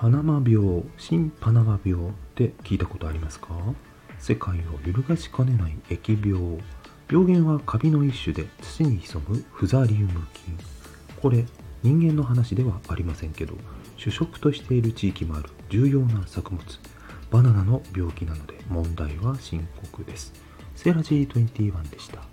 パナマ病、新パナマ病って聞いたことありますか？世界を揺るがしかねない疫病。病原はカビの一種で土に潜むフザリウム菌。これ、人間の話ではありませんけど、主食としている地域もある重要な作物。バナナの病気なので問題は深刻です。セラジー21でした。